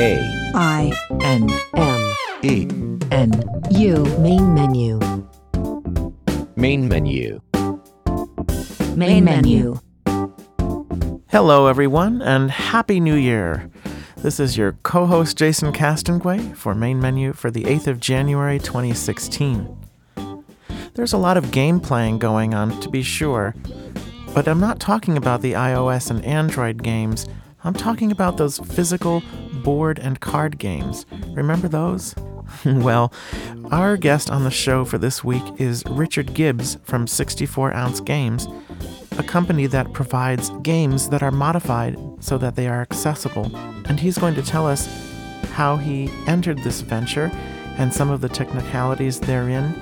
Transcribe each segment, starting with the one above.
A I N M. E N U Main menu. Main menu. main menu. Hello, everyone, and Happy New Year! This is your co host Jason Castonguay for Main Menu for the 8th of January 2016. There's a lot of game playing going on, to be sure, but I'm not talking about the iOS and Android games. I'm talking about those physical board and card games. Remember those? well, our guest on the show for this week is Richard Gibbs from 64 Ounce Games, a company that provides games that are modified so that they are accessible. And he's going to tell us how he entered this venture and some of the technicalities therein,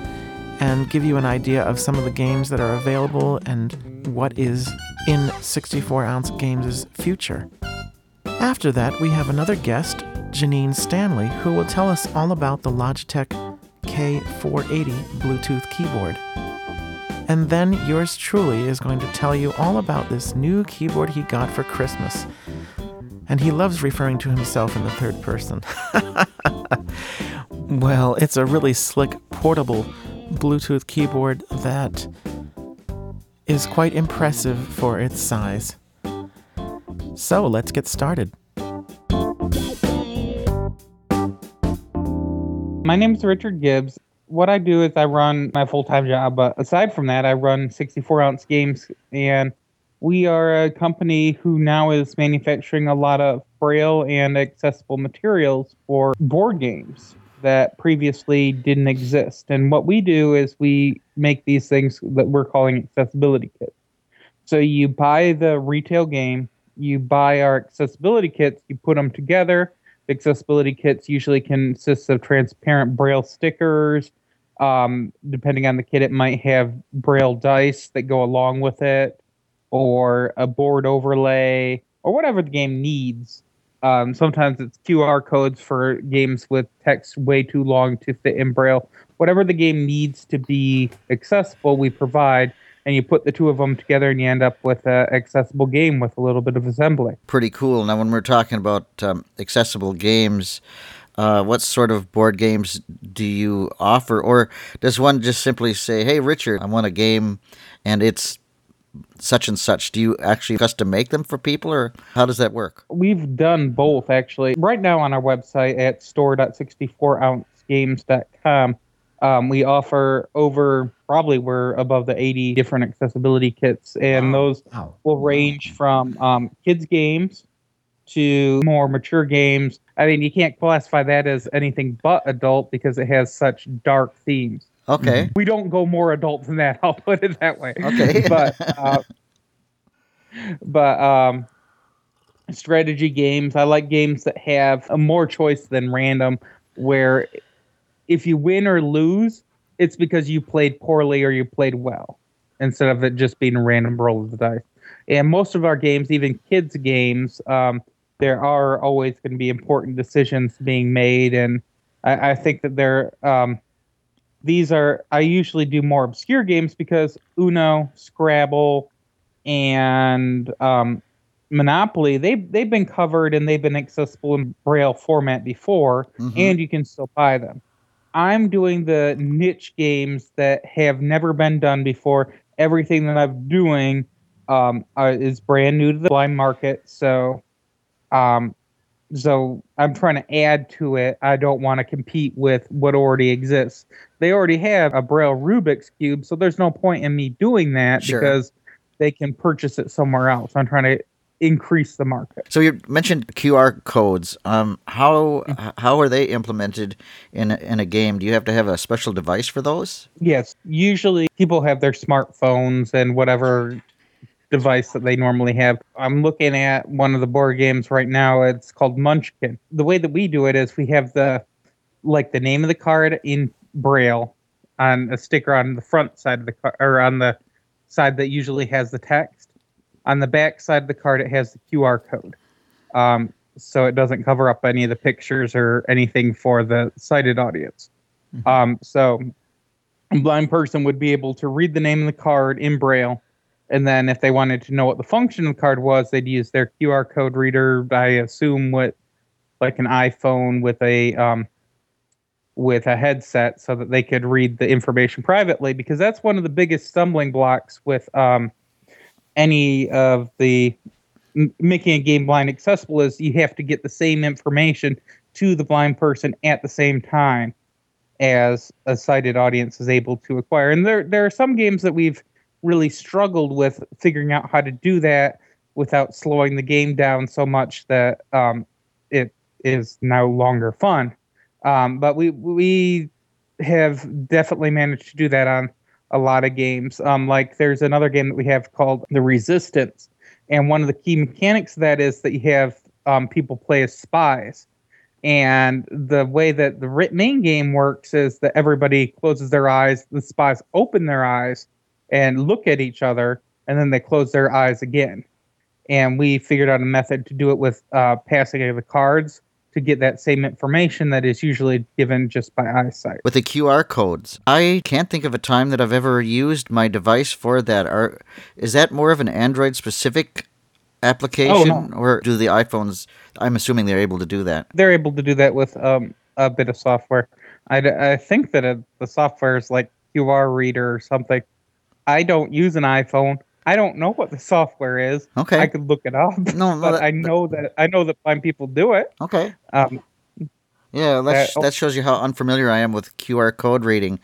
and give you an idea of some of the games that are available and what is in 64 Ounce Games' future. After that, we have another guest, Janine Stanley, who will tell us all about the Logitech K480 Bluetooth keyboard. And then yours truly is going to tell you all about this new keyboard he got for Christmas. And he loves referring to himself in the third person. well, it's a really slick portable Bluetooth keyboard that is quite impressive for its size. So let's get started. My name is Richard Gibbs. What I do is I run my full time job, but aside from that, I run 64 ounce games, and we are a company who now is manufacturing a lot of braille and accessible materials for board games that previously didn't exist. And what we do is we make these things that we're calling accessibility kits. So you buy the retail game, you buy our accessibility kits, you put them together. The accessibility kits usually consist of transparent braille stickers. Um, depending on the kit, it might have braille dice that go along with it, or a board overlay, or whatever the game needs. Um, sometimes it's QR codes for games with text way too long to fit in braille. Whatever the game needs to be accessible, we provide and you put the two of them together and you end up with an accessible game with a little bit of assembly. Pretty cool. Now, when we're talking about um, accessible games, uh, what sort of board games do you offer? Or does one just simply say, hey, Richard, I want a game and it's such and such? Do you actually custom make them for people or how does that work? We've done both actually. Right now on our website at store.64ouncegames.com, um, we offer over probably we're above the 80 different accessibility kits, and Wow. those Wow. will range from um, kids games to more mature games. I mean, you can't classify that as anything but adult because it has such dark themes. Okay. We don't go more adult than that. I'll put it that way. Okay. but uh, but um, strategy games. I like games that have a more choice than random, where if you win or lose, it's because you played poorly or you played well, instead of it just being a random roll of the dice. And most of our games, even kids' games, um, there are always going to be important decisions being made, and I, I think that they're um, these are I usually do more obscure games because Uno, Scrabble, and um, Monopoly they've they've been covered and they've been accessible in Braille format before, Mhm. and you can still buy them. I'm doing the niche games that have never been done before. Everything that I'm doing um, uh, is brand new to the blind market, so um, so I'm trying to add to it. I don't want to compete with what already exists. They already have a Braille Rubik's cube, so there's no point in me doing that Sure. because they can purchase it somewhere else. I'm trying to increase the market. So you mentioned QR codes. Um, how how are they implemented in a, in a game? Do you have to have a special device for those? Yes, usually people have their smartphones and whatever device that they normally have. I'm looking at one of the board games right now. It's called Munchkin. The way that we do it is we have the like the name of the card in braille on a sticker on the front side of the card or on the side that usually has the text. On the back side of the card it has the QR code. Um, so it doesn't cover up any of the pictures or anything for the sighted audience. Um, so a blind person would be able to read the name of the card in braille and then if they wanted to know what the function of the card was they'd use their qr code reader i assume what like an iPhone with a um, with a headset so that they could read the information privately because that's one of the biggest stumbling blocks with um, any of the making a game blind accessible is you have to get the same information to the blind person at the same time as a sighted audience is able to acquire. And there there are some games that we've really struggled with figuring out how to do that without slowing the game down so much that um, it is no longer fun. Um, but we we have definitely managed to do that on a lot of games. Um, like there's another game that we have called The Resistance, and one of the key mechanics of that is that you have um, people play as spies. And the way that the main game works is that everybody closes their eyes, the spies open their eyes and look at each other, and then they close their eyes again. And we figured out a method to do it with uh, passing of the cards to get that same information that is usually given just by eyesight. with the QR codes. I can't think of a time that I've ever used my device for that. Are is that more of an Android specific application, Oh, no. or do the iPhones? I'm assuming they're able to do that. They're able to do that with um, a bit of software. I, I think that uh the software is like QR reader or something. I don't use an iPhone. I don't know what the software is. Okay. I could look it up. No, no, but that- I know that I know that blind people do it. Okay. Um, Yeah, that's, Uh, oh. that shows you how unfamiliar I am with QR code reading.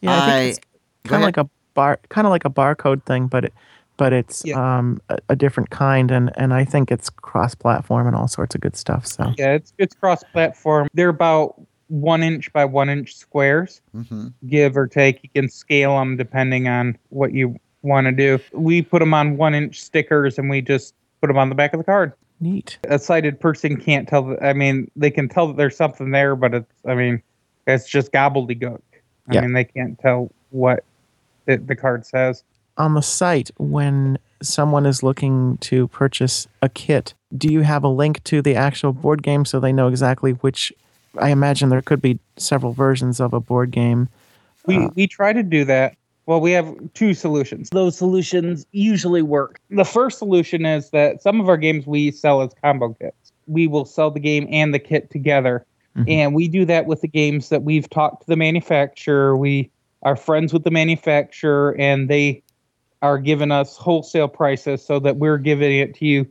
Yeah, I, think it's kind of like a bar, kind of like a barcode thing, but it, but it's Yeah. um a, a different kind, and and I think it's cross-platform and all sorts of good stuff. So yeah, it's it's cross-platform. They're about one inch by one inch squares, hmm give or take. You can scale them depending on what you want to do. We put them on one inch stickers, and we just put them on the back of the card. neat. a sighted person can't tell. That, I mean, they can tell that there's something there, but it's. I mean, it's just gobbledygook. I Yeah. mean, they can't tell what it, the card says. On the site, when someone is looking to purchase a kit, do you have a link to the actual board game so they know exactly which? I imagine there could be several versions of a board game. We Uh. we try to do that. Well, we have two solutions. Those solutions usually work. The first solution is that some of our games we sell as combo kits. We will sell the game and the kit together. Mhm. And we do that with the games that we've talked to the manufacturer. We are friends with the manufacturer and they are giving us wholesale prices so that we're giving it to you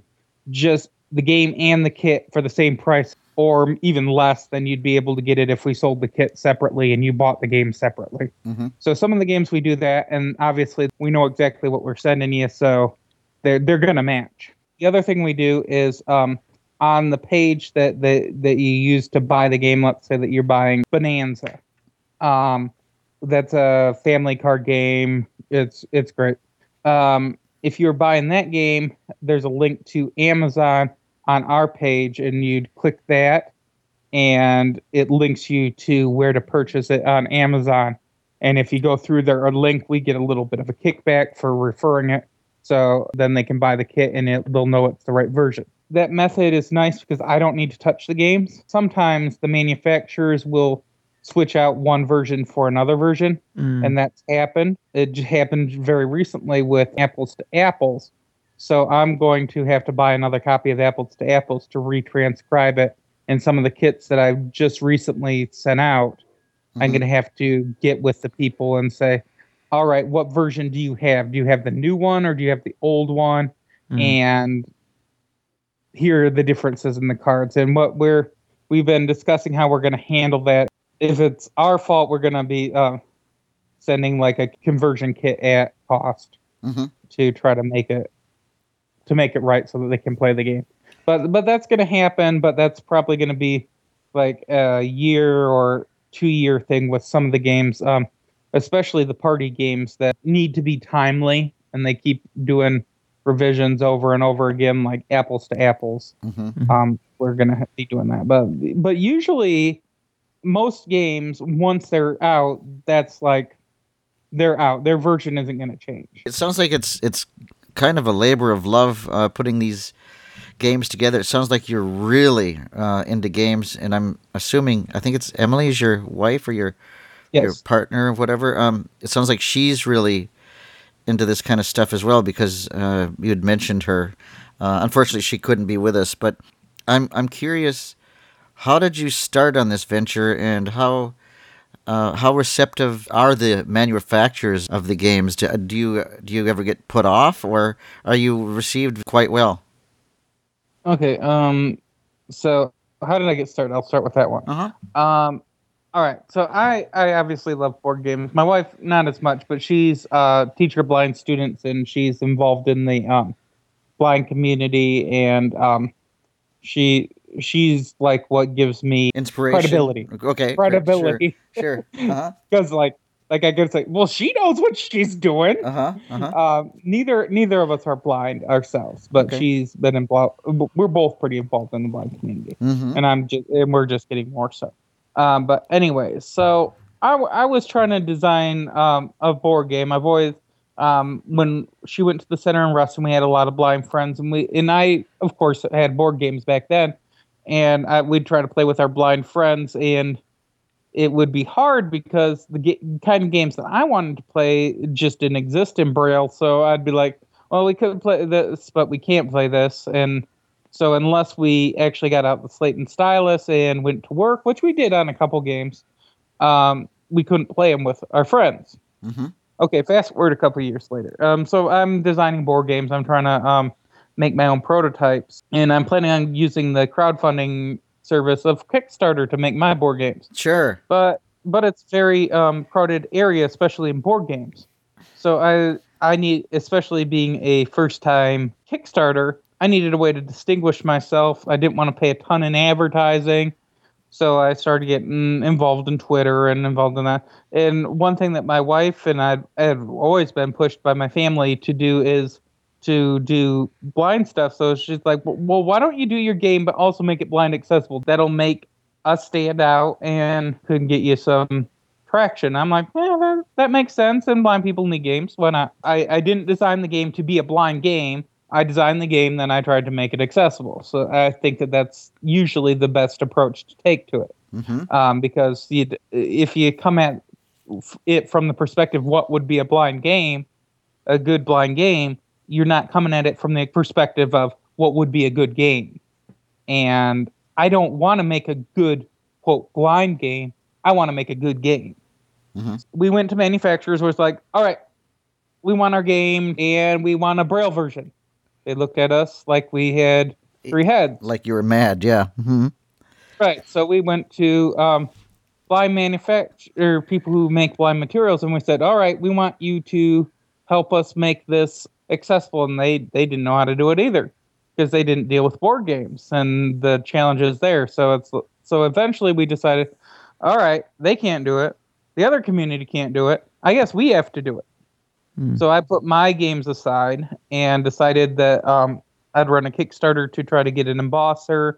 just the game and the kit for the same price or even less than you'd be able to get it if we sold the kit separately and you bought the game separately. Mhm. So some of the games we do that and obviously we know exactly what we're sending you so they're they're going to match. The other thing we do is um on the page that, that that you use to buy the game, let's say that you're buying Bonanza. Um that's a family card game. It's it's great. Um, if you're buying that game, there's a link to Amazon on our page, and you'd click that, and it links you to where to purchase it on Amazon. And if you go through their link, we get a little bit of a kickback for referring it. So then they can buy the kit, and it, they'll know it's the right version. That method is nice because I don't need to touch the games. Sometimes the manufacturers will switch out one version for another version Mm. and that's happened. It happened very recently with Apples to Apples. So I'm going to have to buy another copy of Apples to Apples to retranscribe it. And some of the kits that I've just recently sent out, I'm Mhm. going to have to get with the people and say, all right, what version do you have? Do you have the new one or do you have the old one? Mm. And here are the differences in the cards. And what we're we've been discussing how we're going to handle that. If it's our fault, we're going to be uh, sending like a conversion kit at cost Mhm. to try to make it to make it right so that they can play the game. But but that's going to happen. But that's probably going to be like a year or two year thing with some of the games, um, especially the party games that need to be timely and they keep doing revisions over and over again, like apples to apples. Mhm. Um, we're gonna be doing that, but but usually most games once they're out, that's like they're out. Their version isn't gonna change. It sounds like it's it's kind of a labor of love uh, putting these games together. It sounds like you're really uh, into games, and I'm assuming I think it's Emily is your wife or your your partner or whatever. Um, it sounds like she's really into this kind of stuff as well because uh, you had mentioned her. Uh, unfortunately, she couldn't be with us, but I'm I'm curious how did you start on this venture, and how uh, how receptive are the manufacturers of the games? Do, do you do you ever get put off, or are you received quite well? Okay. Um. So how did I get started? I'll start with that one. Uh huh. Um. All right. So I I obviously love board games. My wife not as much, but she's a teacher blind students and she's involved in the um blind community and um she she's like what gives me Inspiration. credibility. Okay. Credibility. Sure. sure. Uh huh. Because like like I could say, well, she knows what she's doing. Uh huh. Uh neither neither of us are blind ourselves, but Okay. she's been involved. We're both pretty involved in the blind community, Mm-hmm. and I'm just and we're just getting more so. Um, but anyway, so I, w- I was trying to design um, a board game. I've always um, when she went to the center in Ruston, we had a lot of blind friends, and we and I of course had board games back then, and I, we'd try to play with our blind friends and it would be hard because the ga- kind of games that I wanted to play just didn't exist in Braille. So I'd be like, well, we could play this, but we can't play this. And so unless we actually got out the slate and stylus and went to work, which we did on a couple games, um, we couldn't play them with our friends. Mm-hmm. Okay, fast forward a couple years later. Um, so I'm designing board games. I'm trying to um, make my own prototypes, and I'm planning on using the crowdfunding service of Kickstarter to make my board games Sure. but but it's very um, crowded area, especially in board games. So I I need, especially being a first time Kickstarter, I needed a way to distinguish myself. I didn't want to pay a ton in advertising, so I started getting involved in Twitter and involved in that. And one thing that my wife and I have always been pushed by my family to do is to do blind stuff. So she's like, well, why don't you do your game, but also make it blind accessible? That'll make us stand out and could get you some traction. I'm like, yeah, that, that makes sense. And blind people need games. Why not? I, I didn't design the game to be a blind game. I designed the game, then I tried to make it accessible. So I think that that's usually the best approach to take to it. Mm-hmm. Um, because if you come at it from the perspective, what would be a blind game, a good blind game, you're not coming at it from the perspective of what would be a good game. And I don't want to make a good quote blind game. I want to make a good game. Mhm. We went to manufacturers where it's like, all right, we want our game and we want a braille version. They looked at us like we had three heads. Like you were mad. Yeah. Mm-hmm. Right. So we went to um, blind manufacturer people who make blind materials, and we said, "All right, we want you to help us make this accessible." And they they didn't know how to do it either because they didn't deal with board games and the challenges there. So it's so eventually we decided, all right, they can't do it. The other community can't do it. I guess we have to do it. Hmm. So I put my games aside and decided that um, I'd run a Kickstarter to try to get an embosser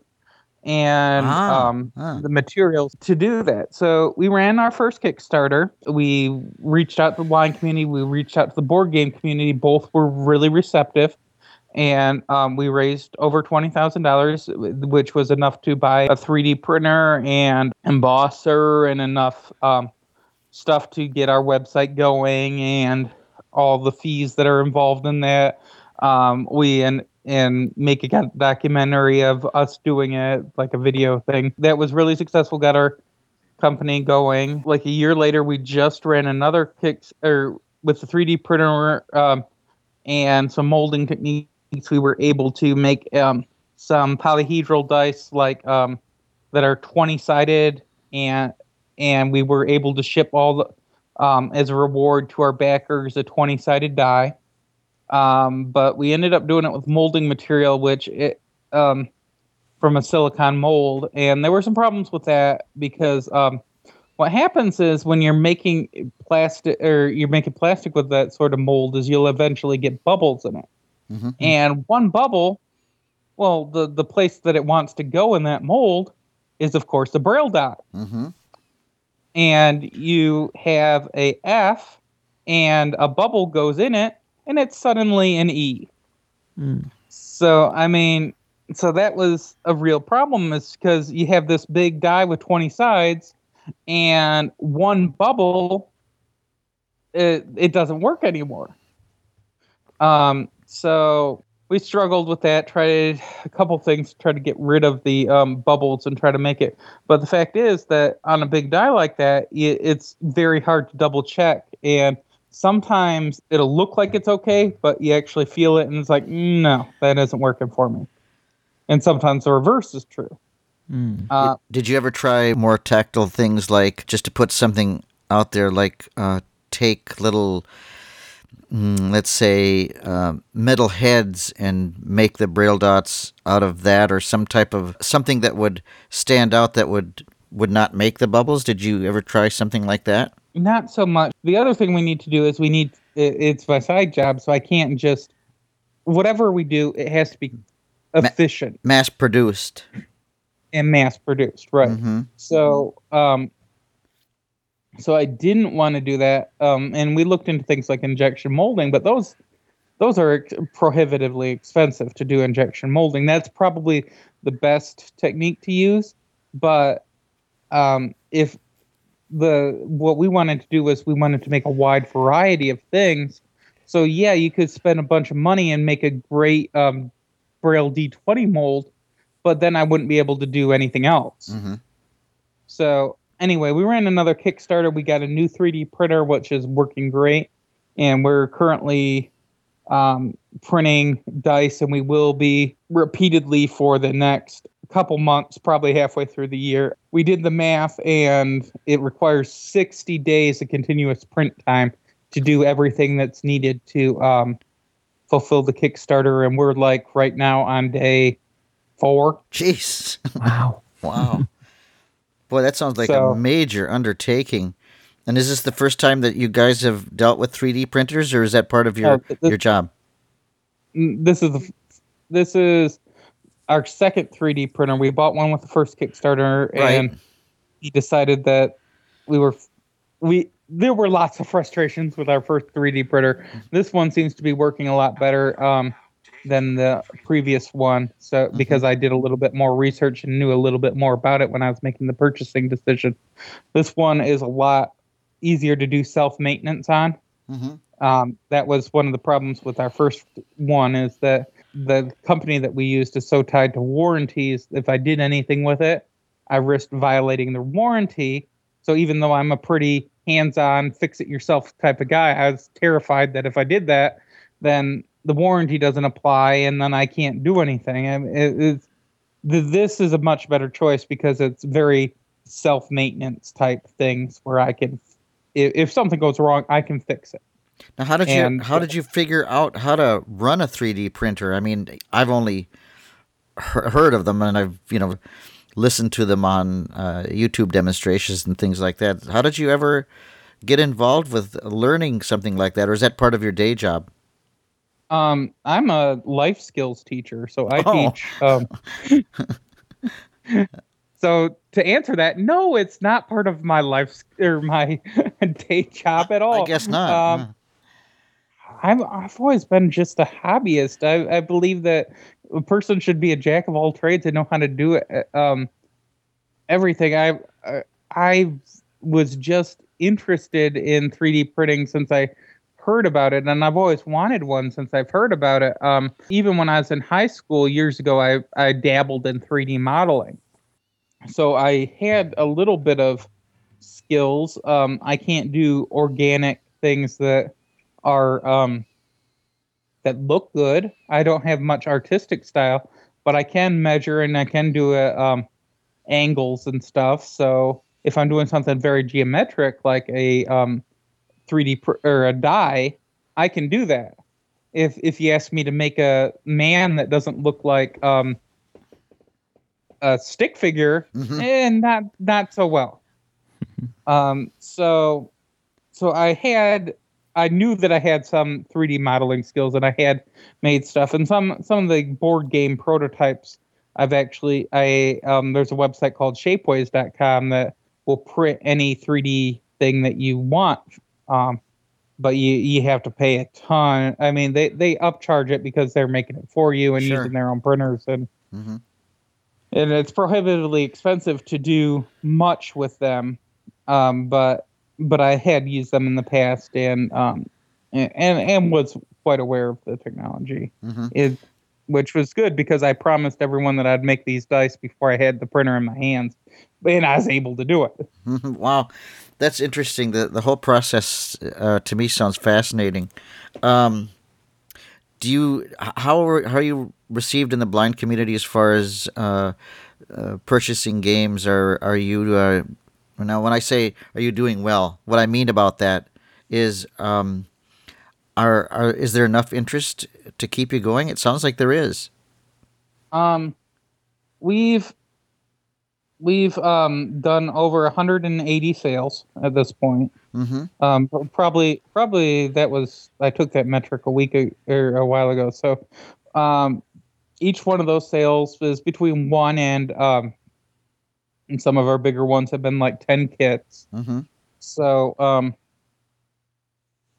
and Ah, um, ah. the materials to do that. So we ran our first Kickstarter. We reached out to the wine community. We reached out to the board game community. Both were really receptive. And um, we raised over twenty thousand dollars, which was enough to buy a 3D printer and embosser and enough um, stuff to get our website going and all the fees that are involved in that. Um, we and and make a documentary of us doing it, like a video thing that was really successful. Got our company going. Like a year later, we just ran another kick or with the 3D printer um, and some molding techniques. We were able to make um, some polyhedral dice like um, that are 20 sided and and we were able to ship all the um, as a reward to our backers a 20 sided die. Um, but we ended up doing it with molding material, which it um, from a silicon mold, and there were some problems with that because um, what happens is when you're making plastic or you're making plastic with that sort of mold, is you'll eventually get bubbles in it, Mhm. and one bubble, well, the the place that it wants to go in that mold is of course the braille dot Mm-hmm. and you have a F and a bubble goes in it and it's suddenly an E. Mm. So I mean, so that was a real problem is because you have this big die with 20 sides and one bubble it, it doesn't work anymore. Um so we struggled with that. Tried a couple things, to try to get rid of the um, bubbles and try to make it. But the fact is that on a big die like that, it, it's very hard to double check. And sometimes it'll look like it's okay, but you actually feel it, and it's like, no, that isn't working for me. And sometimes the reverse is true. Uh, Did you ever try more tactile things like just to put something out there, like uh, take little, mm, let's say, uh, metal heads and make the braille dots out of that, or some type of something that would stand out that would would not make the bubbles? Did you ever try something like that? Not so much. The other thing we need to do is we need it, it's my side job, so I can't just whatever we do, it has to be efficient Mass produced. and mass produced, right? hmm So, um, so I didn't want to do that, um, and we looked into things like injection molding, but those those are ex- prohibitively expensive to do injection molding. That's probably the best technique to use, but um, if the what we wanted to do was we wanted to make a wide variety of things. So yeah, you could spend a bunch of money and make a great um, Braille D20 mold, but then I wouldn't be able to do anything else. hmm So anyway, we ran another Kickstarter. We got a new 3D printer, which is working great, and we're currently um, printing dice, and we will be repeatedly for the next couple months, probably halfway through the year. We did the math, and it requires 60 days of continuous print time to do everything that's needed to um, fulfill the Kickstarter, and we're like right now on day four. Jeez. Wow. Wow. Boy, that sounds like So- a major undertaking. And is this the first time that you guys have dealt with 3D printers, or is that part of your Uh, th- th- your job? This is the, this is our second 3D printer. We bought one with the first Kickstarter, Right. and he decided that we were we there were lots of frustrations with our first 3D printer. This one seems to be working a lot better um, than the previous one. So because I did a little bit more research and knew a little bit more about it when I was making the purchasing decision, this one is a lot easier to do self maintenance on Mm-hmm. um, that was one of the problems with our first one is that the company that we used is so tied to warranties if i did anything with it i risked violating the warranty. So even though i'm a pretty hands-on fix it yourself type of guy i was terrified that if i did that then the warranty doesn't apply and then i can't do anything. I this is a much better choice because it's very self-maintenance type things where i can if, if something goes wrong i can fix it Now, how did you how did you figure out how to run a 3D printer? I mean, I've only he- heard of them, and I've you know listened to them on uh, YouTube demonstrations and things like that. How did you ever get involved with learning something like that, or is that part of your day job? Um, I'm a life skills teacher, so I Oh. teach. Um, so to answer that, no, it's not part of my life or my day job at all. I guess not. Um, I'm, I've always been just a hobbyist. I, I believe that a person should be a jack of all trades and know how to do it. Um, everything. I I- I was just interested in 3D printing since I heard about it, and I've always wanted one since I've heard about it. Um, even when I was in high school years ago, I I dabbled in 3D modeling, so I had a little bit of skills. Um, I can't do organic things that are um, that look good. I don't have much artistic style, but I can measure and I can do um, angles and stuff. So if I'm doing something very geometric, like a um, 3D pr- or a die, I can do that. If if you ask me to make a man that doesn't look like um, a stick figure, Mhm. eh, not not so well. um, so so I had I knew that I had some 3D modeling skills and I had made stuff and some some of the board game prototypes I've actually I um there's a website called shapeways.com that will print any 3D thing that you want um but you you have to pay a ton. I mean they they upcharge it because they're making it for you and Sure. using their own printers and Mhm. and it's prohibitively expensive to do much with them um, but but I had used them in the past and um, and and was quite aware of the technology. Mhm. It which was good because I promised everyone that I'd make these dice before I had the printer in my hands, and I was able to do it. wow, that's interesting. the The whole process uh, to me sounds fascinating. Um, do you how are, how are you received in the blind community as far as uh, uh, purchasing games? Are are you uh, now when I say are you doing well? What I mean about that is um, are are is there enough interest to keep you going? It sounds like there is. Um, we've we've um done over 180 sales at this point. Mm-hmm. Um, probably probably that was I took that metric a week a, or a while ago. So, um, each one of those sales is between one and um, and some of our bigger ones have been like 10 kits. Mm-hmm. So, um,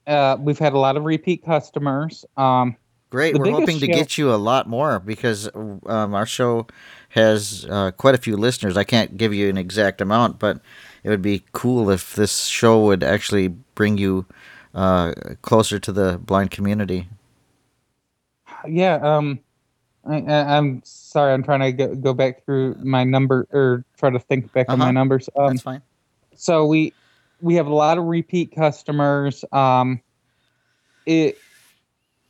uh, we've had a lot of repeat customers. Um, Great. We're hoping to chal- get you a lot more because um, our show has uh, quite a few listeners. I can't give you an exact amount, but it would be cool if this show would actually bring you uh, closer to the blind community. yeah, um, I, I'm sorry, I'm trying to go, go back through my number or try to think back on my Uh-huh. numbers. Um, That's fine. so we we have a lot of repeat customers. Um, it,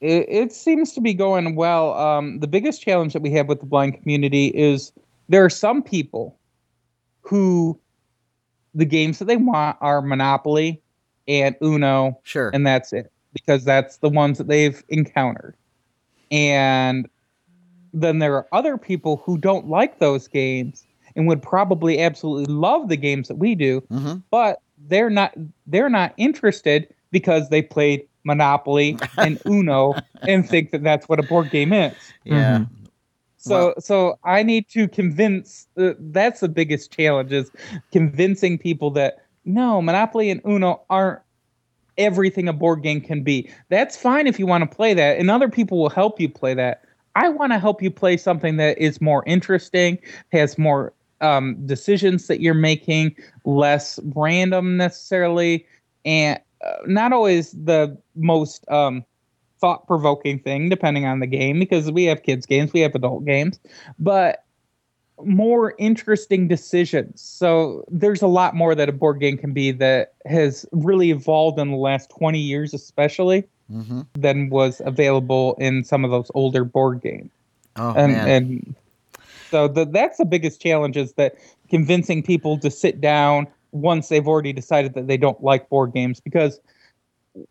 it it seems to be going well. Um, the biggest challenge that we have with the blind community is there are some people who the games that they want are Monopoly and Uno, Sure. and that's it because that's the ones that they've encountered. And then there are other people who don't like those games and would probably absolutely love the games that we do, mm-hmm. but they're not they're not interested because they played Monopoly and Uno and think that that's what a board game is. Yeah. Mhm. So so I need to convince uh, that's the biggest challenge is convincing people that no, Monopoly and Uno aren't everything a board game can be. That's fine if you want to play that and other people will help you play that. I want to help you play something that is more interesting, has more um, decisions that you're making, less random necessarily, and uh, not always the most um, thought provoking thing, depending on the game, because we have kids' games, we have adult games, but more interesting decisions. So there's a lot more that a board game can be that has really evolved in the last 20 years, especially Mm-hmm. than was available in some of those older board games. Oh and man. and so the, that's the biggest challenge is that convincing people to sit down once they've already decided that they don't like board games because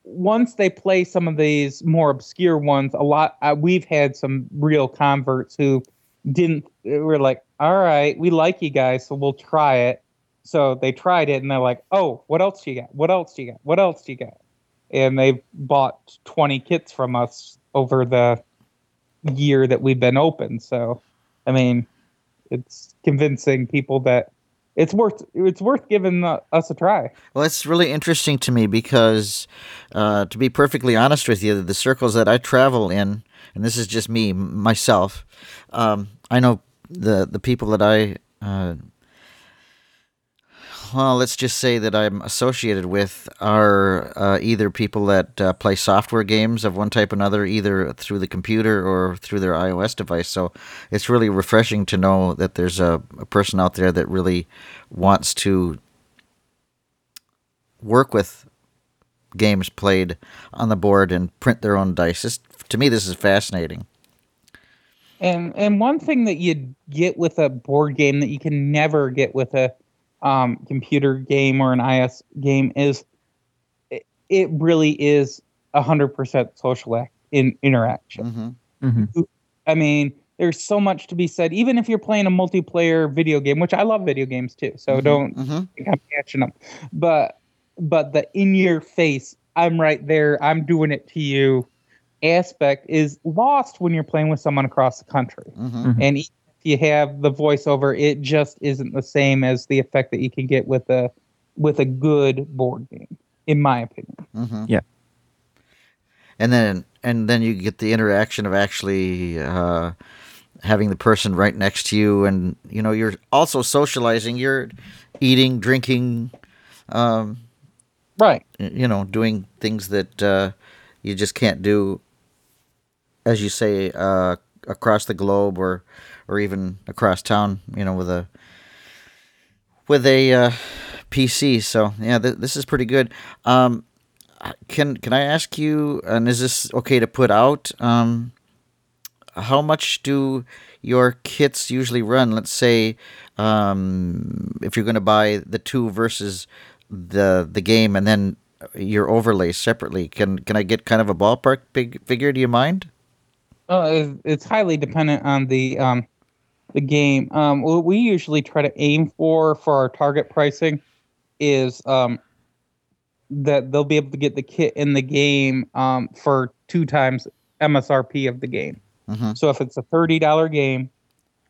once they play some of these more obscure ones a lot uh, we've had some real converts who didn't were like all right we like you guys so we'll try it. So they tried it and they're like oh what else do you got? What else do you got? What else do you got and they've bought 20 kits from us over the year that we've been open. So, I mean, it's convincing people that it's worth it's worth giving uh, us a try. Well, it's really interesting to me because, uh, to be perfectly honest with you, the circles that I travel in, and this is just me myself, um, I know the the people that I, uh, well, let's just say that I'm associated with are uh, either people that uh, play software games of one type or another, either through the computer or through their iOS device. So it's really refreshing to know that there's a, a person out there that really wants to work with games played on the board and print their own dice. To me, this is fascinating. And and one thing that you get with a board game that you can never get with a um, computer game or an iOS game is it, it really is a hundred percent social act in interaction. hmm hmm I mean, there's so much to be said. Even if you're playing a multiplayer video game, which I love video games too, so don't hmm think I'm catching them. But but the in your face, I'm right there, I'm doing it to you aspect is lost when you're playing with someone across the country. hmm And if you have the voiceover, it just isn't the same as the effect that you can get with a with a good board game, in my opinion. hmm Yeah. And then and then you get the interaction of actually uh, having the person right next to you, and you know you're also socializing. You're eating, drinking, um, Right. you know, doing things that uh, you just can't do, as you say, uh, across the globe or or even across town. You know, with a with a uh, PC. So yeah, th- this is pretty good. Um, can can I ask you? And is this okay to put out? Um, how much do your kits usually run? Let's say um, if you're going to buy the two versus the the game, and then your overlay separately. Can can I get kind of a ballpark big figure? Do you mind? Uh, it's highly dependent on the um, the game. Um, what we usually try to aim for for our target pricing is um, that they'll be able to get the kit in the game um, for two times MSRP of the game. Mhm. So if it's a thirty dollar game,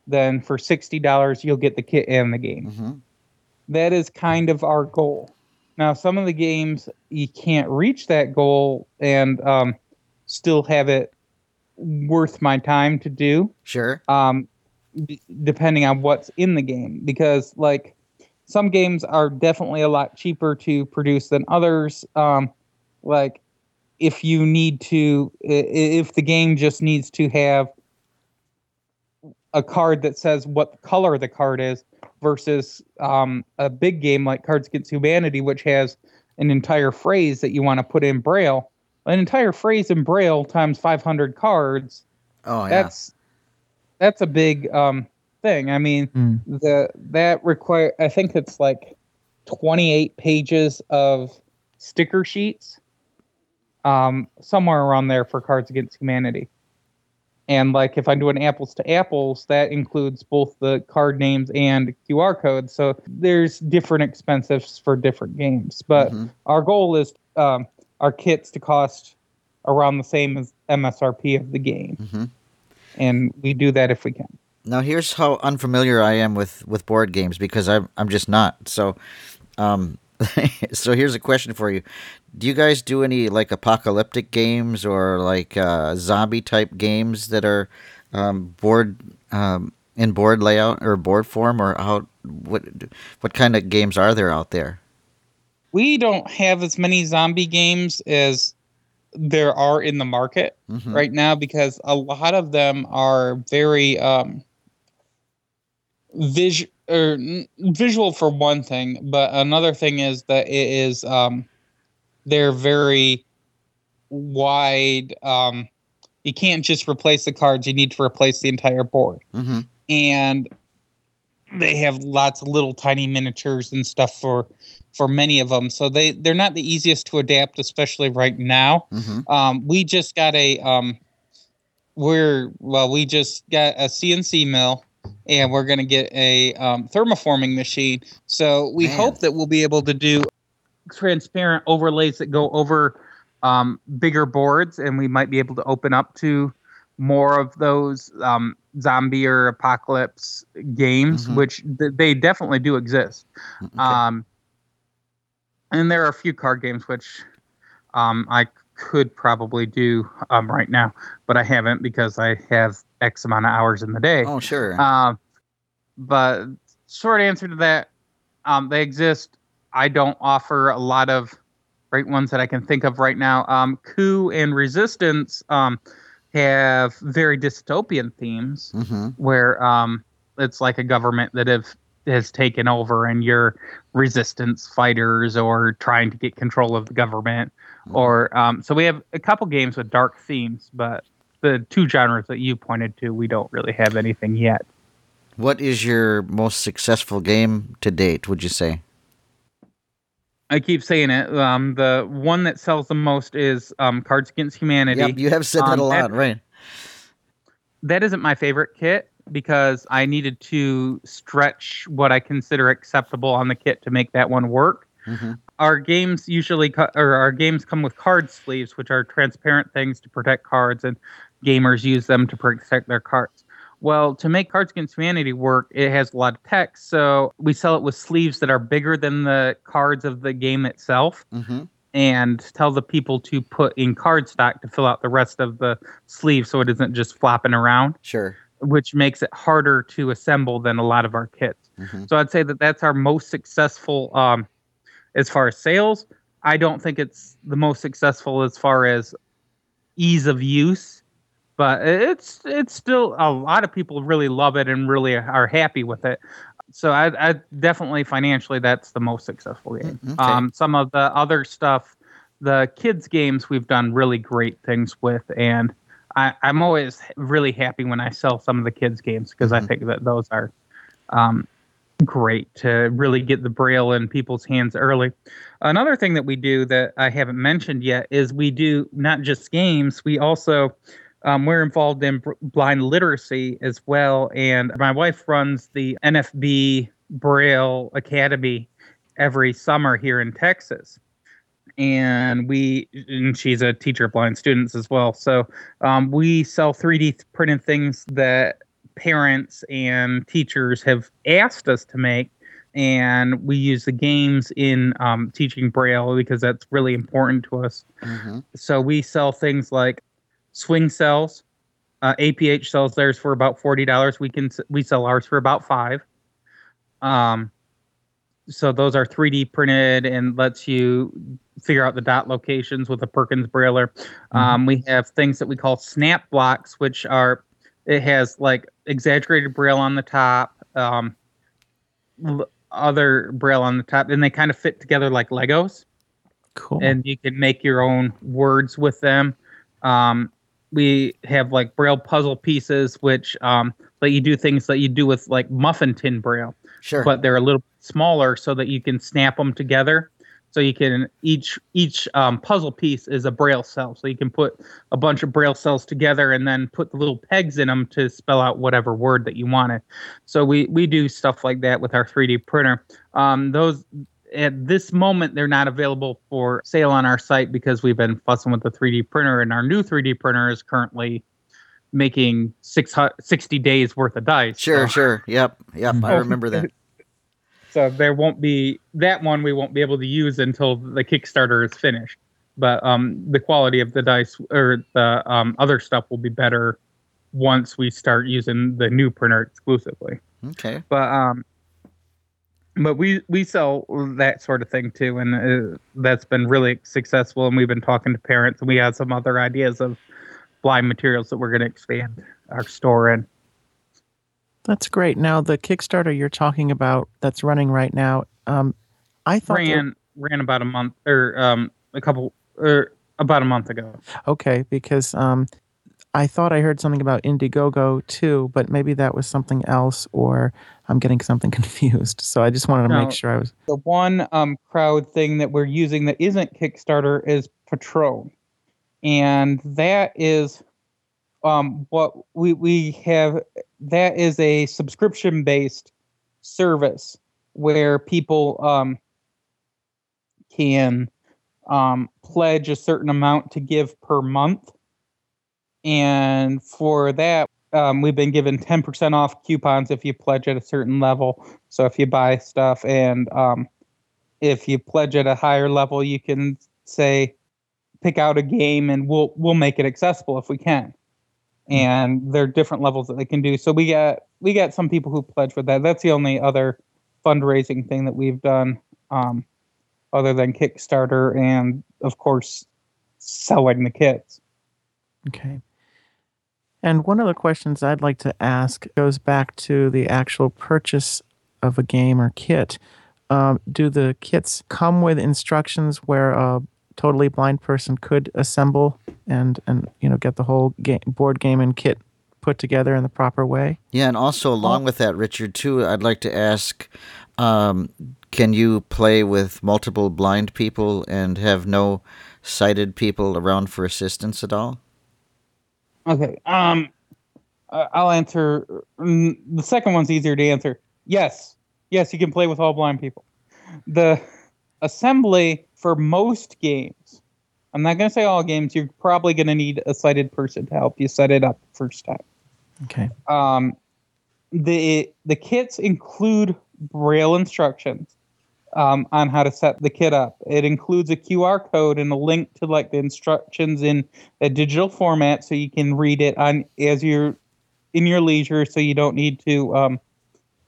then for sixty dollars you'll get the kit and the game. Mhm. That is kind of our goal. Now, some of the games you can't reach that goal and um, still have it worth my time to do Sure. um, d- depending on what's in the game. Because like some games are definitely a lot cheaper to produce than others. Um, like if you need to, if the game just needs to have a card that says what color the card is versus um, a big game like Cards Against Humanity, which has an entire phrase that you want to put in Braille. An entire phrase in Braille times 500 cards Oh yeah. that's that's a big um thing. I mean, Mm. the that require I think it's like 28 pages of sticker sheets. Um somewhere around there for Cards Against Humanity. And like if I'm doing apples to apples, that includes both the card names and QR codes. So there's different expenses for different games. But Mhm. our goal is um, our kits to cost around the same as MSRP of the game Mhm. And we do that if we can. Now here's how unfamiliar I am with with board games because I'm I'm just not. So, um, so here's a question for you: Do you guys do any like apocalyptic games or like uh, zombie type games that are um, board um, in board layout or board form, or how what what kind of games are there out there? We don't have as many zombie games as there are in the market Mhm. right now because a lot of them are very um, vis- or n- visual for one thing, but another thing is that it is um, they're very wide. Um, you can't just replace the cards; you need to replace the entire board. Mm-hmm. and they have lots of little tiny miniatures and stuff for for many of them so they they're not the easiest to adapt especially right now Mm-hmm. um, we just got a um, we're well we just got a cnc mill and we're going to get a um, thermoforming machine so we Man. hope that we'll be able to do transparent overlays that go over um, bigger boards and we might be able to open up to more of those um, zombie or apocalypse games Mhm. which th- they definitely do exist Okay. um, and there are a few card games which um, I could probably do um, right now, but I haven't because I have X amount of hours in the day. oh sure. Um, but short answer to that, um, they exist. I don't offer a lot of great ones that I can think of right now. Um, Coup and Resistance um, have very dystopian themes mm-hmm. where um, it's like a government that have has taken over and you're resistance fighters or trying to get control of the government or um, so we have a couple games with dark themes but the two genres that you pointed to we don't really have anything yet What is your most successful game to date? Would you say? i keep saying it um, the one that sells the most is um, cards against humanity Yep, you have said that Um, a lot, and- right? that isn't my favorite kit because I needed to stretch what I consider acceptable on the kit to make that one work. Mm-hmm. Our games usually co- or our games come with card sleeves, which are transparent things to protect cards, and gamers use them to protect their cards. Well, to make Cards Against Humanity work, it has a lot of text, so we sell it with sleeves that are bigger than the cards of the game itself Mm-hmm. and tell the people to put in cardstock to fill out the rest of the sleeve so it isn't just flopping around, Sure. Which makes it harder to assemble than a lot of our kits. Mhm. So I'd say that that's our most successful um, as far as sales. I don't think it's the most successful as far as ease of use but it's it's still a lot of people really love it and really are happy with it. So I, I definitely financially that's the most successful game. Mm, okay. Um, some of the other stuff, the kids games, we've done really great things with, and I, I'm always really happy when I sell some of the kids games because I think that those are um, great to really get the braille in people's hands early. Another thing that we do that I haven't mentioned yet is we do not just games, we also um, we're involved in blind literacy as well. And my wife runs the NFB Braille Academy every summer here in Texas. And we, and she's a teacher of blind students as well. So um, we sell 3D printed things that parents and teachers have asked us to make. And we use the games in um, teaching braille because that's really important to us. Hmm so we sell things like swing cells uh, aph sells theirs for about $40 we can we sell ours for about five. Um, so those are 3d printed and lets you figure out the dot locations with a perkins brailler um, we have things that we call snap blocks which are it has like exaggerated braille on the top um, l- other braille on the top and they kind of fit together like legos Cool. and you can make your own words with them. Um, we have like braille puzzle pieces, which um, let you do things that you do with like muffin tin braille, Sure. but they're a little smaller so that you can snap them together. So you can each each um, puzzle piece is a braille cell, so you can put a bunch of braille cells together and then put the little pegs in them to spell out whatever word that you wanted. So we we do stuff like that with our 3D printer. Um, those at this moment they're not available for sale on our site because we've been fussing with the 3D printer and our new 3D printer is currently making 600 60 days worth of dice. sure, So- sure. Yep, yep. I Oh. remember that. So there won't be that one we won't be able to use until the Kickstarter is finished. But um, the quality of the dice or the um, other stuff will be better once we start using the new printer exclusively. Okay. But um, but we we sell that sort of thing too, and uh, that's been really successful. And we've been talking to parents, and we have some other ideas of blind materials that we're going to expand our store in. That's great. Now, the Kickstarter you're talking about that's running right now, um, I thought. Ran ran about a month or um a couple or about a month ago. okay, because um, I thought I heard something about Indiegogo too, but maybe that was something else, or I'm getting something confused. So I just wanted to No. make sure I was. The one um, crowd thing that we're using that isn't Kickstarter is Patreon, and that is um, what we we have. That is a subscription based service where people um, can um, pledge a certain amount to give per month, and for that. Um, we've been given 10% off coupons if you pledge at a certain level. So if you buy stuff and um, if you pledge at a higher level, you can say pick out a game and we'll we'll make it accessible if we can. And there are different levels that they can do. So we got we got some people who pledge for that. That's the only other fundraising thing that we've done, um, other than Kickstarter and of course selling the kits. Okay. And one of the questions I'd like to ask goes back to the actual purchase of a game or kit. Um, do the kits come with instructions where a totally blind person could assemble and and you know get the whole game, board game and kit put together in the proper way? Yeah, and also along with that, Richard, too, I'd like to ask, um, can you play with multiple blind people and have no sighted people around for assistance at all? Okay. Um, I- I'll answer. The second one's easier to answer. Yes, yes, you can play with all blind people. The assembly for most games. I'm not going to say all games. You're probably going to need a sighted person to help you set it up the first time. Okay. Um, the the kits include braille instructions um, on how to set the kit up. It includes a QR code and a link to like the instructions in a digital format, so you can read it on as you're in your leisure. So you don't need to. Um,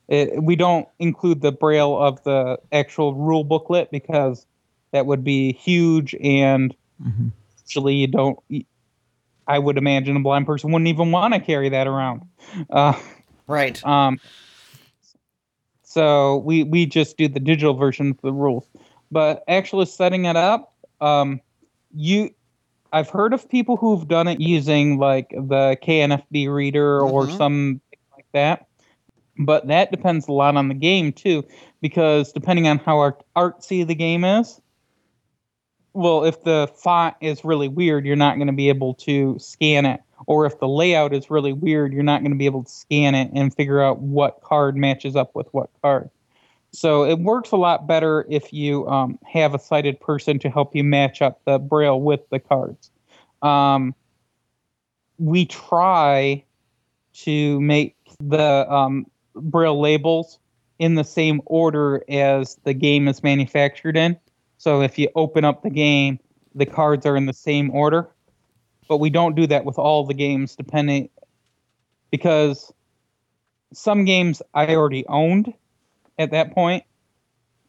it, we don't include the braille of the actual rule booklet because that would be huge and Mhm. usually you don't I would imagine a blind person wouldn't even want to carry that around. Uh, Right. um, so we we just do the digital version of the rules, but actually setting it up, um, you, I've heard of people who've done it using like the KNFB reader or Mhm. some like that, but that depends a lot on the game too, because depending on how art- artsy the game is. Well, if the font is really weird, you're not going to be able to scan it or if the layout is really weird, you're not going to be able to scan it and figure out what card matches up with what card. So it works a lot better if you um, have a sighted person to help you match up the braille with the cards. Um, we try to make the um, braille labels in the same order as the game is manufactured in. So if you open up the game, the cards are in the same order. But we don't do that with all the games depending because some games I already owned at that point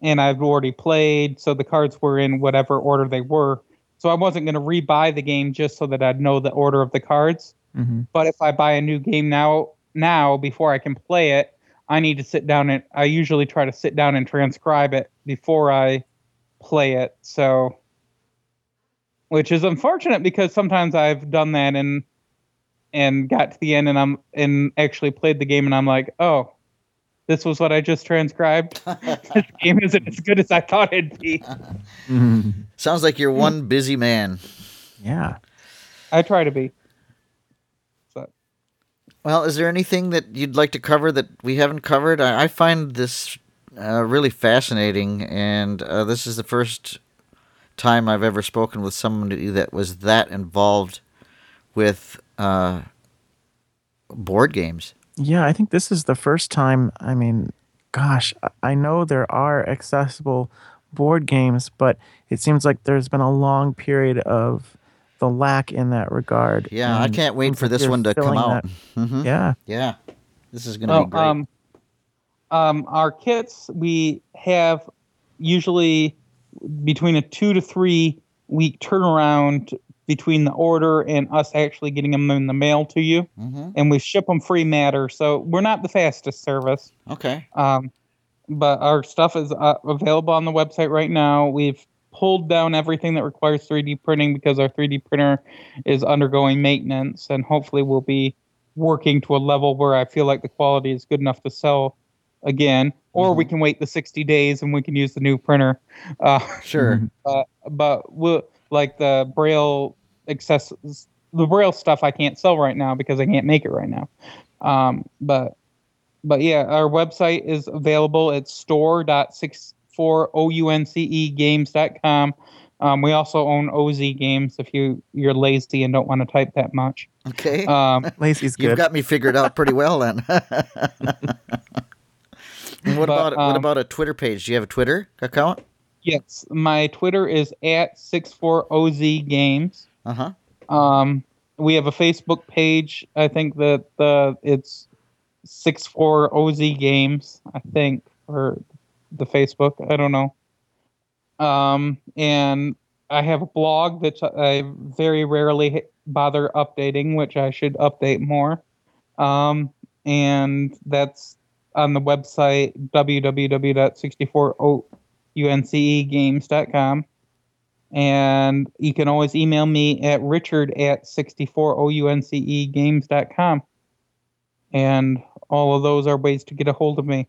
and I've already played so the cards were in whatever order they were. So I wasn't going to rebuy the game just so that I'd know the order of the cards. Hmm but if I buy a new game now now before I can play it I need to sit down and I usually try to sit down and transcribe it before I play it so which is unfortunate because sometimes I've done that and and got to the end and I'm and actually played the game and I'm like, oh, this was what I just transcribed. this game isn't as good as I thought it'd be. Sounds like you're one busy man. Yeah. I try to be. So Well, is there anything that you'd like to cover that we haven't covered? I, I find this uh, really fascinating, and uh, this is the first time I've ever spoken with somebody that was that involved with uh, board games. Yeah, I think this is the first time. I mean, gosh, I- I know there are accessible board games, but it seems like there's been a long period of the lack in that regard. Yeah, I can't wait for this one to come out. that- hmm Yeah. Yeah, this is going to oh, be great. um um our kits we have usually between a 2 to 3 week turnaround between the order and us actually getting them in the mail to you hmm and we ship them free matter so we're not the fastest service Okay. Um, but our stuff is uh, available on the website right now. We've pulled down everything that requires 3D printing because our 3D printer is undergoing maintenance, and hopefully we'll be working to a level where I feel like the quality is good enough to sell again. Or we can wait the 60 days and we can use the new printer. Uh, Sure. but we'll, like the Braille access, the Braille stuff I can't sell right now because I can't make it right now. Um, but but yeah, our website is available at store.64ouncegames.com. Um, we also own OZ Games if you you're lazy and don't want to type that much. Okay. Um, Lacey's You've got me figured out pretty well then. And what But, about what um, about a Twitter page? Do you have a Twitter account? yes, my Twitter is at 64OZ Games. Uh huh. Um, we have a Facebook page. I think that the it's 64OZ Games. I think or the Facebook. I don't know. Um, and I have a blog that I very rarely bother updating, which I should update more. Um, and that's on the website www.64ouncegames.com. And you can always email me at richard at 64ouncegames.com. And all of those are ways to get a hold of me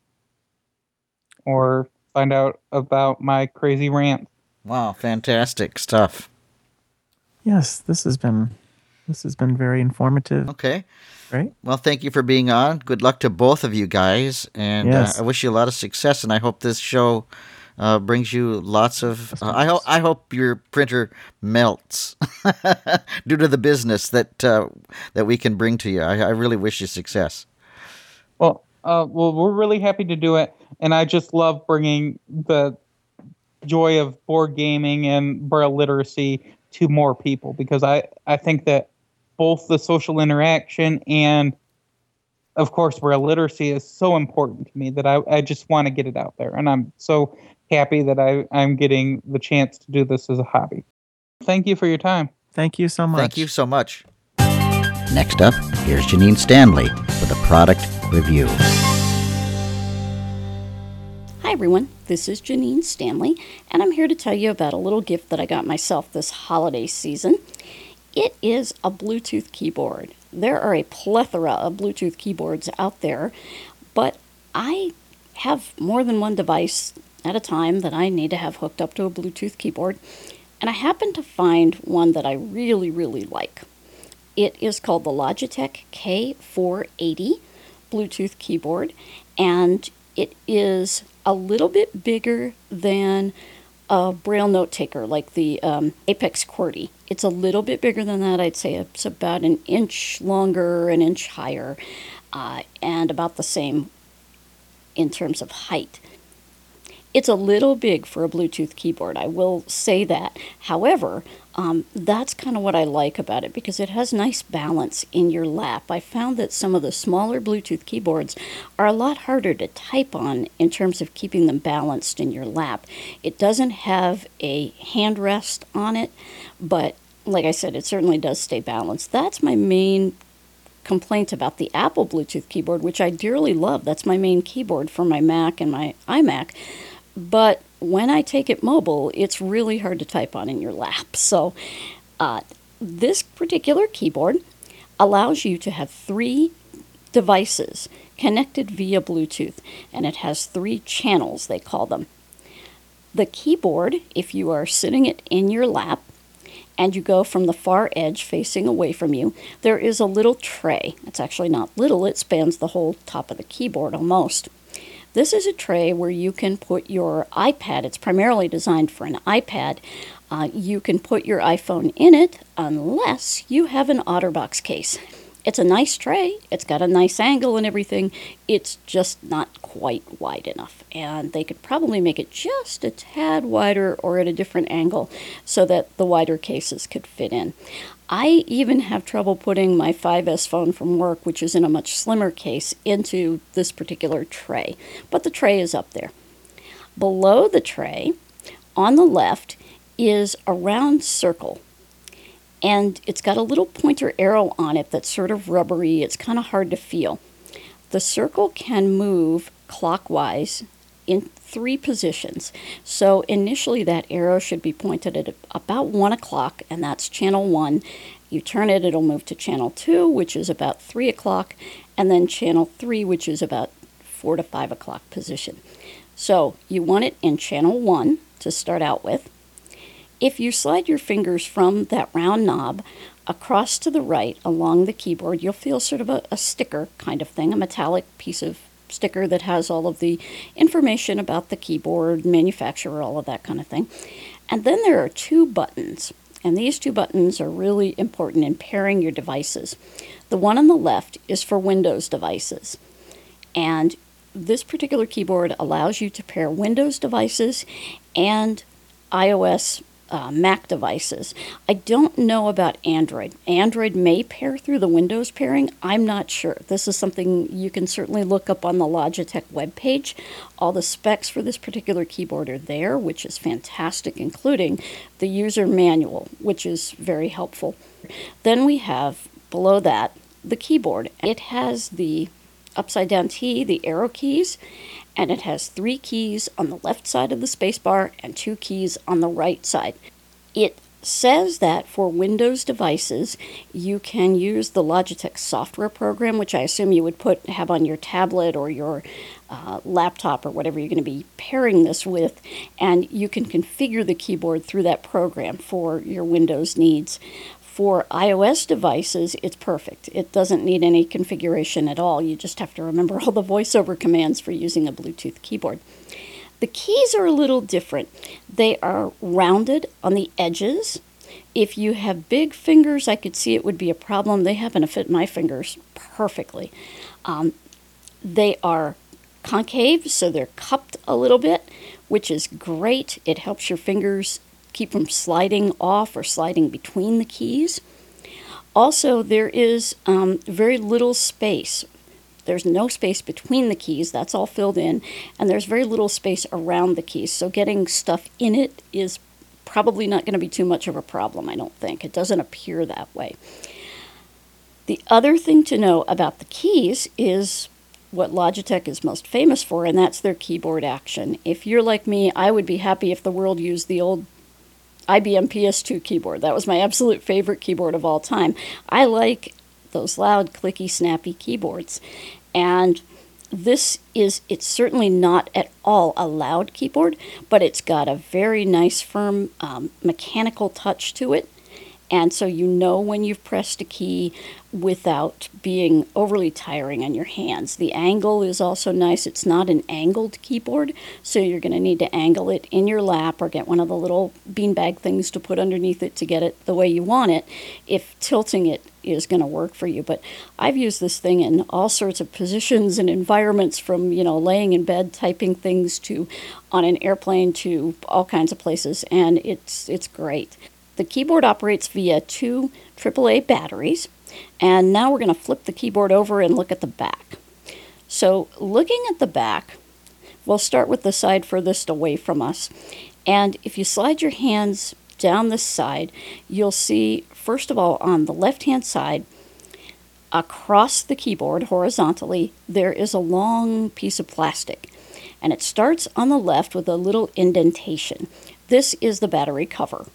or find out about my crazy rant. Wow, fantastic stuff. yes, this has been this has been very informative. Okay. Right? Well, thank you for being on. Good luck to both of you guys, and Yes. uh, I wish you a lot of success. And I hope this show uh, brings you lots of. Uh, I hope I hope your printer melts due to the business that uh, that we can bring to you. I, I really wish you success. Well, uh, well, we're really happy to do it, and I just love bringing the joy of board gaming and braille literacy to more people because I I think that both the social interaction and of course where literacy is so important to me that I, I just want to get it out there and I'm so happy that I, I'm getting the chance to do this as a hobby. Thank you for your time. Thank you so much. Thank you so much. Next up, here's Janine Stanley with a product review. Hi everyone, this is Janine Stanley, and I'm here to tell you about a little gift that I got myself this holiday season. It is a Bluetooth keyboard. There are a plethora of Bluetooth keyboards out there, but I have more than one device at a time that I need to have hooked up to a Bluetooth keyboard, and I happen to find one that I really, really like. It is called the Logitech K480 Bluetooth keyboard, and it is a little bit bigger than a Braille note taker like the um, Apex QWERTY. It's a little bit bigger than that. I'd say it's about an inch longer, an inch higher, uh, and about the same in terms of height. It's a little big for a Bluetooth keyboard, I will say that. However, um, that's kind of what I like about it because it has nice balance in your lap. I found that some of the smaller Bluetooth keyboards are a lot harder to type on in terms of keeping them balanced in your lap. It doesn't have a handrest on it, but like I said, it certainly does stay balanced. That's my main complaint about the Apple Bluetooth keyboard, which I dearly love. That's my main keyboard for my Mac and my iMac. But when I take it mobile, it's really hard to type on in your lap. So, uh, this particular keyboard allows you to have three devices connected via Bluetooth, and it has three channels, they call them. The keyboard, if you are sitting it in your lap and you go from the far edge facing away from you, there is a little tray. It's actually not little, it spans the whole top of the keyboard almost. This is a tray where you can put your iPad. It's primarily designed for an iPad. Uh, you can put your iPhone in it unless you have an OtterBox case. It's a nice tray. It's got a nice angle and everything. It's just not quite wide enough. And they could probably make it just a tad wider or at a different angle so that the wider cases could fit in. I even have trouble putting my 5S phone from work, which is in a much slimmer case, into this particular tray. But the tray is up there. Below the tray, on the left, is a round circle. And it's got a little pointer arrow on it that's sort of rubbery. It's kind of hard to feel. The circle can move clockwise in three positions. So initially, that arrow should be pointed at about one o'clock, and that's channel one. You turn it, it'll move to channel two, which is about three o'clock, and then channel three, which is about four to five o'clock position. So you want it in channel one to start out with. If you slide your fingers from that round knob across to the right along the keyboard, you'll feel sort of a, a sticker kind of thing, a metallic piece of sticker that has all of the information about the keyboard, manufacturer, all of that kind of thing. And then there are two buttons, and these two buttons are really important in pairing your devices. The one on the left is for Windows devices, and this particular keyboard allows you to pair Windows devices and iOS uh, Mac devices. I don't know about Android. Android may pair through the Windows pairing. I'm not sure. This is something you can certainly look up on the Logitech webpage. All the specs for this particular keyboard are there, which is fantastic, including the user manual, which is very helpful. Then we have below that the keyboard. It has the upside down T, the arrow keys, and it has three keys on the left side of the spacebar and two keys on the right side. It says that for Windows devices, you can use the Logitech software program, which I assume you would put have on your tablet or your uh, laptop or whatever you're going to be pairing this with, and you can configure the keyboard through that program for your Windows needs. For iOS devices, it's perfect. It doesn't need any configuration at all. You just have to remember all the voiceover commands for using a Bluetooth keyboard. The keys are a little different. They are rounded on the edges. If you have big fingers, I could see it would be a problem. They happen to fit my fingers perfectly. Um, they are concave, so they're cupped a little bit, which is great. It helps your fingers keep from sliding off or sliding between the keys. Also, there is um, very little space. There's no space between the keys, that's all filled in, and there's very little space around the keys. So, getting stuff in it is probably not going to be too much of a problem, I don't think. It doesn't appear that way. The other thing to know about the keys is what Logitech is most famous for, and that's their keyboard action. If you're like me, I would be happy if the world used the old IBM PS2 keyboard. That was my absolute favorite keyboard of all time. I like those loud, clicky, snappy keyboards. And this is, it's certainly not at all a loud keyboard, but it's got a very nice, firm um, mechanical touch to it. And so you know when you've pressed a key without being overly tiring on your hands. The angle is also nice. It's not an angled keyboard, so you're going to need to angle it in your lap or get one of the little beanbag things to put underneath it to get it the way you want it if tilting it is going to work for you. But I've used this thing in all sorts of positions and environments from, you know, laying in bed typing things to on an airplane to all kinds of places and it's it's great. The keyboard operates via two AAA batteries. And now we're going to flip the keyboard over and look at the back. So looking at the back, we'll start with the side furthest away from us. And if you slide your hands down this side, you'll see, first of all, on the left-hand side, across the keyboard horizontally, there is a long piece of plastic. And it starts on the left with a little indentation. This is the battery cover.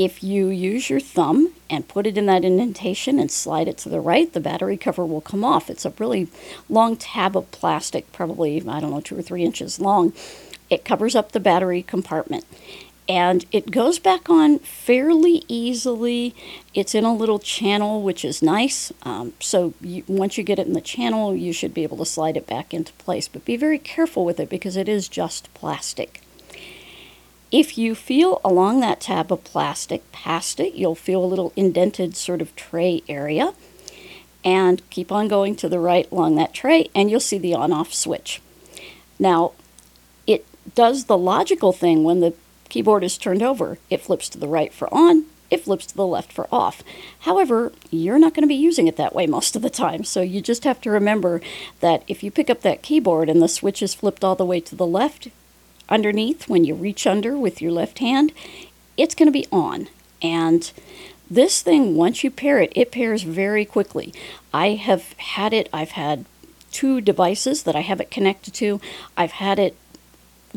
If you use your thumb and put it in that indentation and slide it to the right, the battery cover will come off. It's a really long tab of plastic, probably, I don't know, two or three inches long. It covers up the battery compartment and it goes back on fairly easily. It's in a little channel, which is nice. Um, so you, once you get it in the channel, you should be able to slide it back into place. But be very careful with it because it is just plastic. If you feel along that tab of plastic past it, you'll feel a little indented sort of tray area. And keep on going to the right along that tray, and you'll see the on off switch. Now, it does the logical thing when the keyboard is turned over. It flips to the right for on, it flips to the left for off. However, you're not going to be using it that way most of the time, so you just have to remember that if you pick up that keyboard and the switch is flipped all the way to the left, underneath when you reach under with your left hand, it's going to be on. And this thing, once you pair it, it pairs very quickly. I have had it, I've had two devices that I have it connected to. I've had it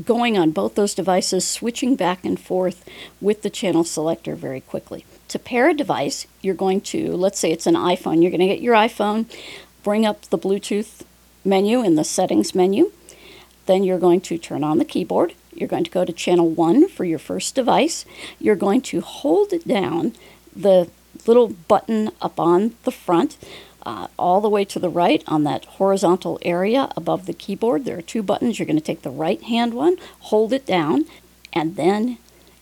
going on both those devices, switching back and forth with the channel selector very quickly. To pair a device, you're going to, let's say it's an iPhone, you're going to get your iPhone, bring up the Bluetooth menu in the settings menu, then you're going to turn on the keyboard. You're going to go to channel 1 for your first device. You're going to hold down the little button up on the front uh, all the way to the right on that horizontal area above the keyboard. There are two buttons. You're going to take the right hand one, hold it down, and then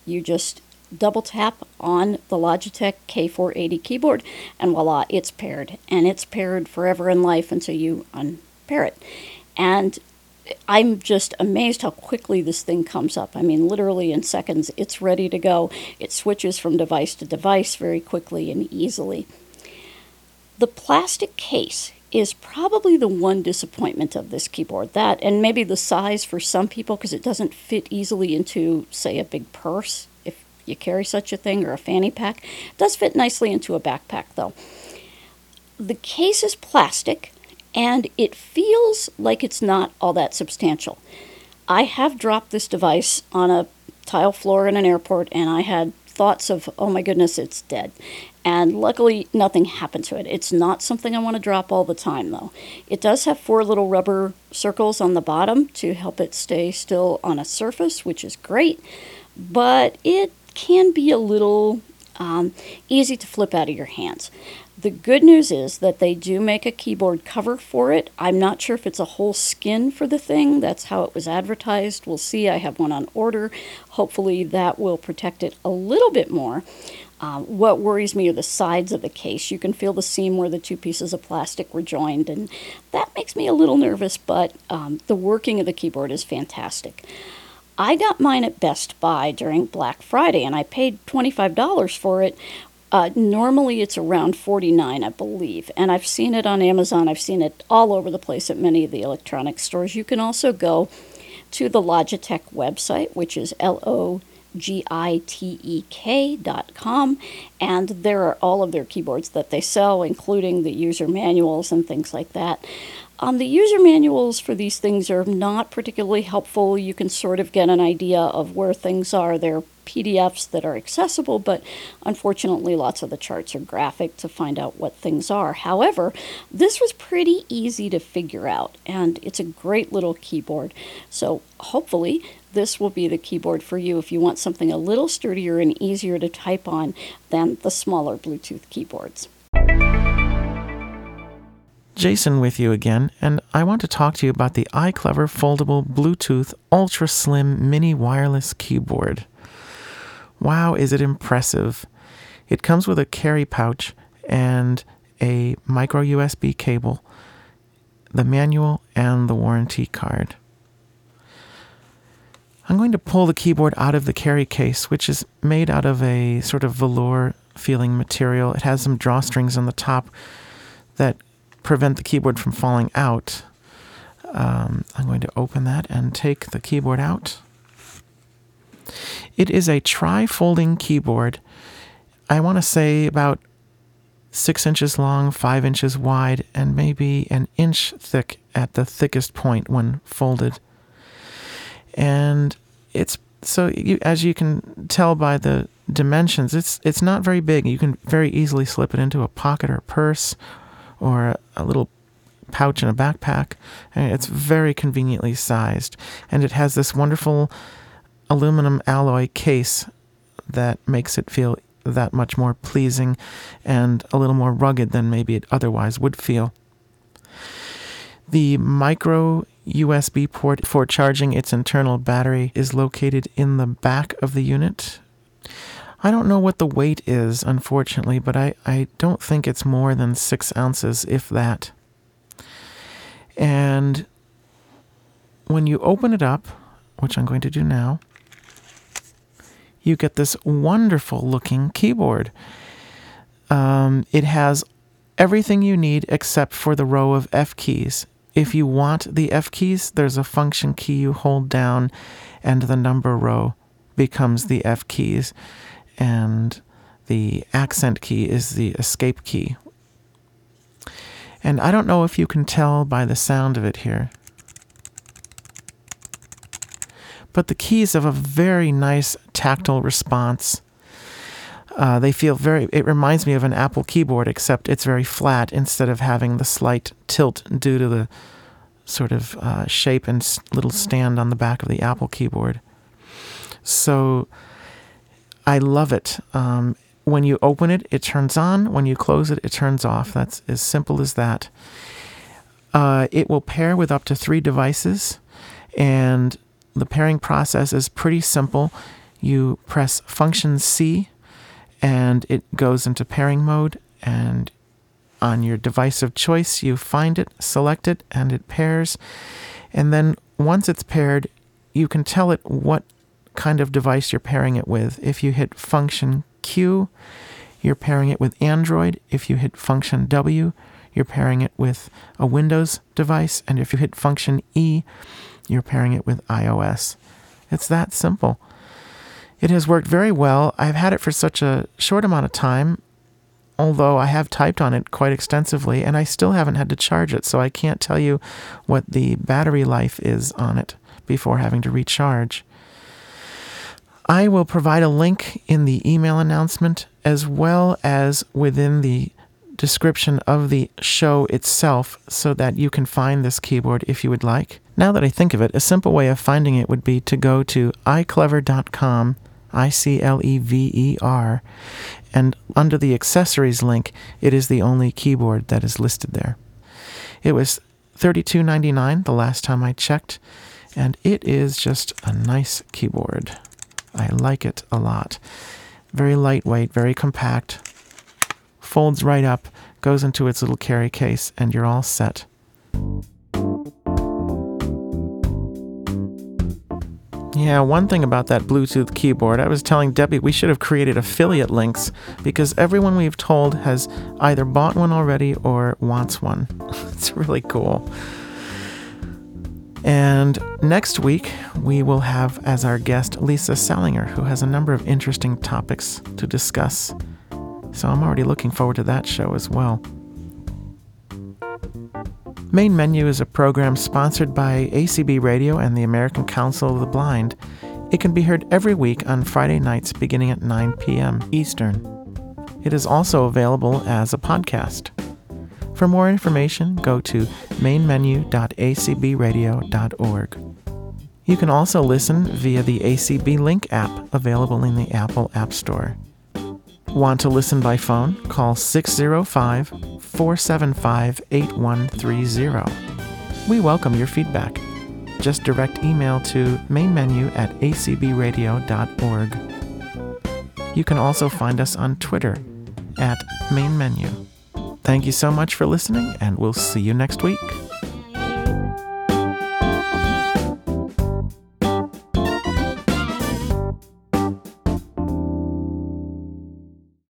you just double tap on the Logitech K480 keyboard, and voila, it's paired. And it's paired forever in life until you unpair it. And I'm just amazed how quickly this thing comes up. I mean, literally in seconds, it's ready to go. It switches from device to device very quickly and easily. The plastic case is probably the one disappointment of this keyboard. That, and maybe the size for some people, because it doesn't fit easily into, say, a big purse, if you carry such a thing, or a fanny pack. It does fit nicely into a backpack, though. The case is plastic and it feels like it's not all that substantial. I have dropped this device on a tile floor in an airport and I had thoughts of, oh my goodness, it's dead. And luckily, nothing happened to it. It's not something I want to drop all the time, though. It does have four little rubber circles on the bottom to help it stay still on a surface, which is great, but it can be a little um, easy to flip out of your hands. The good news is that they do make a keyboard cover for it. I'm not sure if it's a whole skin for the thing. That's how it was advertised. We'll see. I have one on order. Hopefully, that will protect it a little bit more. Um, what worries me are the sides of the case. You can feel the seam where the two pieces of plastic were joined, and that makes me a little nervous, but um, the working of the keyboard is fantastic. I got mine at Best Buy during Black Friday, and I paid $25 for it uh, normally it's around 49, I believe, and I've seen it on Amazon. I've seen it all over the place at many of the electronic stores. You can also go to the Logitech website, which is L O G I T E K dot com, and there are all of their keyboards that they sell, including the user manuals and things like that. Um, the user manuals for these things are not particularly helpful. You can sort of get an idea of where things are. They're PDFs that are accessible, but unfortunately, lots of the charts are graphic to find out what things are. However, this was pretty easy to figure out, and it's a great little keyboard. So, hopefully, this will be the keyboard for you if you want something a little sturdier and easier to type on than the smaller Bluetooth keyboards. Jason with you again, and I want to talk to you about the iClever foldable Bluetooth ultra slim mini wireless keyboard. Wow, is it impressive! It comes with a carry pouch and a micro USB cable, the manual, and the warranty card. I'm going to pull the keyboard out of the carry case, which is made out of a sort of velour feeling material. It has some drawstrings on the top that prevent the keyboard from falling out. Um, I'm going to open that and take the keyboard out. It is a tri folding keyboard. I want to say about six inches long, five inches wide, and maybe an inch thick at the thickest point when folded. And it's so you, as you can tell by the dimensions, it's it's not very big. You can very easily slip it into a pocket or a purse or a, a little pouch in a backpack. And it's very conveniently sized, and it has this wonderful aluminum alloy case that makes it feel that much more pleasing and a little more rugged than maybe it otherwise would feel. The micro USB port for charging its internal battery is located in the back of the unit. I don't know what the weight is, unfortunately, but I, I don't think it's more than six ounces, if that. And when you open it up, which I'm going to do now, you get this wonderful looking keyboard. Um, it has everything you need except for the row of F keys. If you want the F keys, there's a function key you hold down, and the number row becomes the F keys and the accent key is the escape key. And I don't know if you can tell by the sound of it here. But the keys have a very nice tactile response. Uh, they feel very, it reminds me of an Apple keyboard, except it's very flat instead of having the slight tilt due to the sort of uh, shape and little stand on the back of the Apple keyboard. So I love it. Um, when you open it, it turns on. When you close it, it turns off. That's as simple as that. Uh, it will pair with up to three devices, and the pairing process is pretty simple. You press Function C, and it goes into pairing mode. And on your device of choice, you find it, select it, and it pairs. And then once it's paired, you can tell it what kind of device you're pairing it with. If you hit function Q, you're pairing it with Android. If you hit function W, you're pairing it with a Windows device. And if you hit function E, you're pairing it with iOS. It's that simple. It has worked very well. I've had it for such a short amount of time, although I have typed on it quite extensively, and I still haven't had to charge it, so I can't tell you what the battery life is on it before having to recharge. I will provide a link in the email announcement as well as within the description of the show itself so that you can find this keyboard if you would like. Now that I think of it, a simple way of finding it would be to go to iClever.com, I C L E V E R, and under the accessories link, it is the only keyboard that is listed there. It was $32.99 the last time I checked, and it is just a nice keyboard. I like it a lot. Very lightweight, very compact. Folds right up, goes into its little carry case, and you're all set. Yeah, one thing about that Bluetooth keyboard, I was telling Debbie we should have created affiliate links because everyone we've told has either bought one already or wants one. it's really cool. And next week, we will have as our guest Lisa Salinger, who has a number of interesting topics to discuss. So I'm already looking forward to that show as well. Main Menu is a program sponsored by ACB Radio and the American Council of the Blind. It can be heard every week on Friday nights beginning at 9 p.m. Eastern. It is also available as a podcast. For more information, go to mainmenu.acbradio.org. You can also listen via the ACB Link app available in the Apple App Store. Want to listen by phone? Call 605 475 8130. We welcome your feedback. Just direct email to mainmenu at acbradio.org. You can also find us on Twitter at mainmenu. Thank you so much for listening, and we'll see you next week.